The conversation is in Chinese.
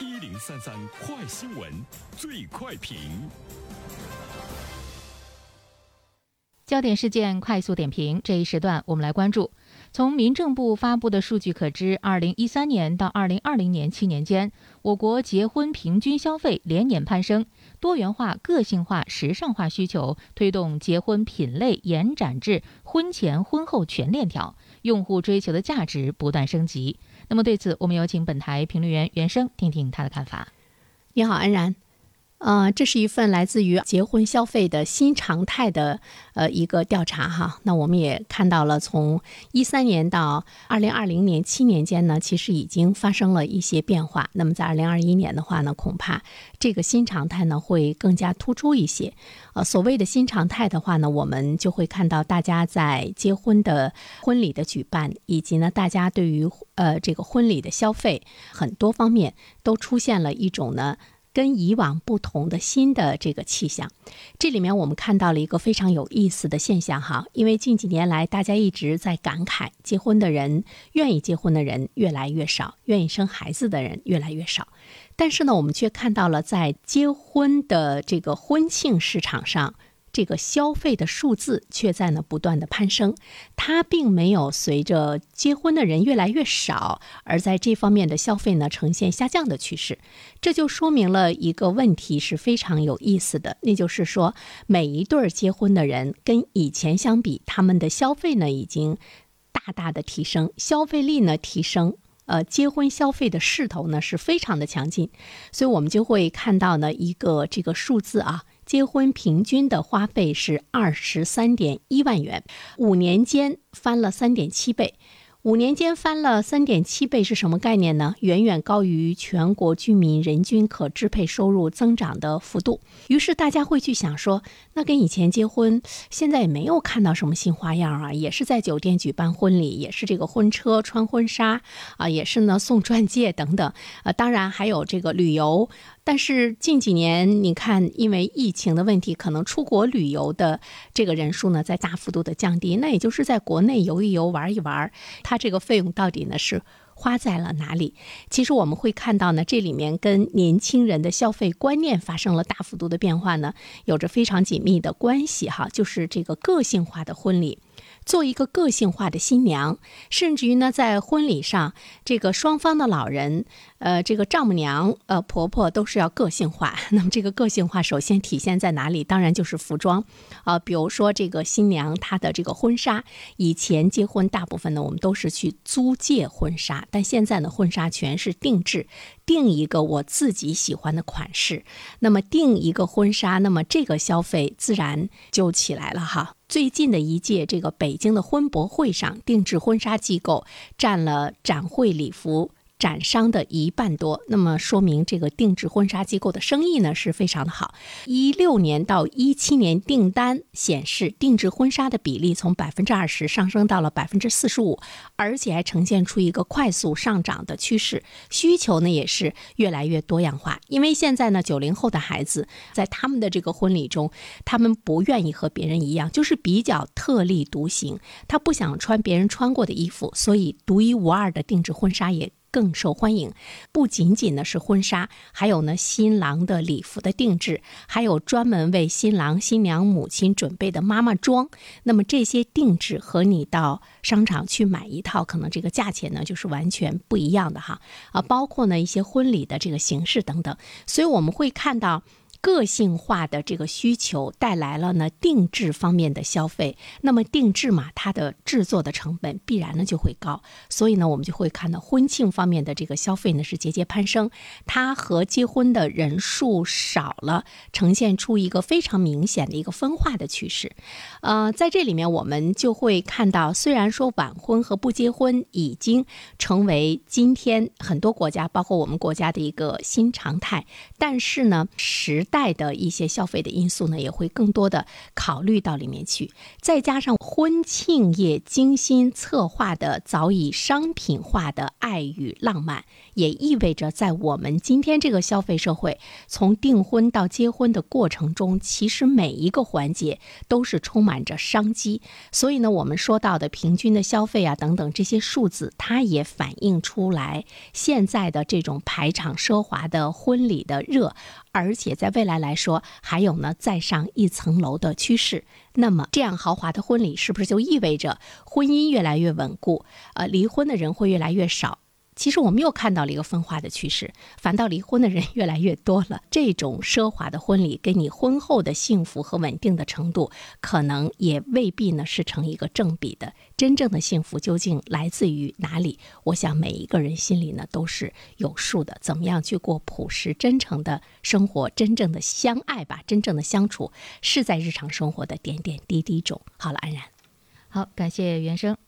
一零三三快新闻，最快评。焦点事件快速点评，这一时段我们来关注。从民政部发布的数据可知，二零一三年到二零二零年七年间，我国结婚平均消费连年攀升，多元化、个性化、时尚化需求推动结婚品类延展至婚前婚后全链条，用户追求的价值不断升级。那么对此，我们有请本台评论员袁生听听他的看法。你好，安然。呃，这是一份来自于结婚消费的新常态的呃一个调查哈。那我们也看到了，从一三年到二零二零年七年间呢，其实已经发生了一些变化。那么在二零二一年的话呢，恐怕这个新常态呢会更加突出一些。呃，所谓的新常态的话呢，我们就会看到大家在结婚的婚礼的举办，以及呢大家对于呃这个婚礼的消费很多方面都出现了一种呢。跟以往不同的新的这个气象，这里面我们看到了一个非常有意思的现象哈，因为近几年来大家一直在感慨，结婚的人愿意结婚的人越来越少，愿意生孩子的人越来越少，但是呢，我们却看到了在结婚的这个婚庆市场上。这个消费的数字却在呢不断的攀升，它并没有随着结婚的人越来越少，而在这方面的消费呢呈现下降的趋势。这就说明了一个问题是非常有意思的，那就是说每一对儿结婚的人跟以前相比，他们的消费呢已经大大的提升，消费力呢提升，呃，结婚消费的势头呢是非常的强劲，所以我们就会看到呢一个这个数字啊。结婚平均的花费是二十三点一万元，五年间翻了三点七倍。五年间翻了三点七倍是什么概念呢？远远高于全国居民人均可支配收入增长的幅度。于是大家会去想说，那跟以前结婚，现在也没有看到什么新花样啊，也是在酒店举办婚礼，也是这个婚车穿婚纱啊，也是呢送钻戒等等。呃，当然还有这个旅游。但是近几年，你看，因为疫情的问题，可能出国旅游的这个人数呢，在大幅度的降低。那也就是在国内游一游、玩一玩，它这个费用到底呢是花在了哪里？其实我们会看到呢，这里面跟年轻人的消费观念发生了大幅度的变化呢，有着非常紧密的关系哈。就是这个个性化的婚礼。做一个个性化的新娘，甚至于呢，在婚礼上，这个双方的老人，呃，这个丈母娘，呃，婆婆都是要个性化。那么这个个性化首先体现在哪里？当然就是服装，啊，比如说这个新娘她的这个婚纱，以前结婚大部分呢我们都是去租借婚纱，但现在呢婚纱全是定制，定一个我自己喜欢的款式，那么定一个婚纱，那么这个消费自然就起来了哈。最近的一届这个北京的婚博会上，定制婚纱机构占了展会礼服。展商的一半多，那么说明这个定制婚纱机构的生意呢是非常的好。一六年到一七年订单显示，定制婚纱的比例从百分之二十上升到了百分之四十五，而且还呈现出一个快速上涨的趋势。需求呢也是越来越多样化，因为现在呢九零后的孩子在他们的这个婚礼中，他们不愿意和别人一样，就是比较特立独行，他不想穿别人穿过的衣服，所以独一无二的定制婚纱也。更受欢迎，不仅仅呢是婚纱，还有呢新郎的礼服的定制，还有专门为新郎新娘母亲准备的妈妈装。那么这些定制和你到商场去买一套，可能这个价钱呢就是完全不一样的哈啊，包括呢一些婚礼的这个形式等等，所以我们会看到。个性化的这个需求带来了呢定制方面的消费，那么定制嘛，它的制作的成本必然呢就会高，所以呢我们就会看到婚庆方面的这个消费呢是节节攀升，它和结婚的人数少了，呈现出一个非常明显的一个分化的趋势。呃，在这里面我们就会看到，虽然说晚婚和不结婚已经成为今天很多国家，包括我们国家的一个新常态，但是呢时。代的一些消费的因素呢，也会更多的考虑到里面去。再加上婚庆业精心策划的、早已商品化的爱与浪漫，也意味着在我们今天这个消费社会，从订婚到结婚的过程中，其实每一个环节都是充满着商机。所以呢，我们说到的平均的消费啊等等这些数字，它也反映出来现在的这种排场奢华的婚礼的热，而且在未来来说，还有呢再上一层楼的趋势。那么，这样豪华的婚礼是不是就意味着婚姻越来越稳固？呃，离婚的人会越来越少？其实我们又看到了一个分化的趋势，反倒离婚的人越来越多了。这种奢华的婚礼，跟你婚后的幸福和稳定的程度，可能也未必呢是成一个正比的。真正的幸福究竟来自于哪里？我想每一个人心里呢都是有数的。怎么样去过朴实真诚的生活，真正的相爱吧，真正的相处，是在日常生活的点点滴滴中。好了，安然，好，感谢原生。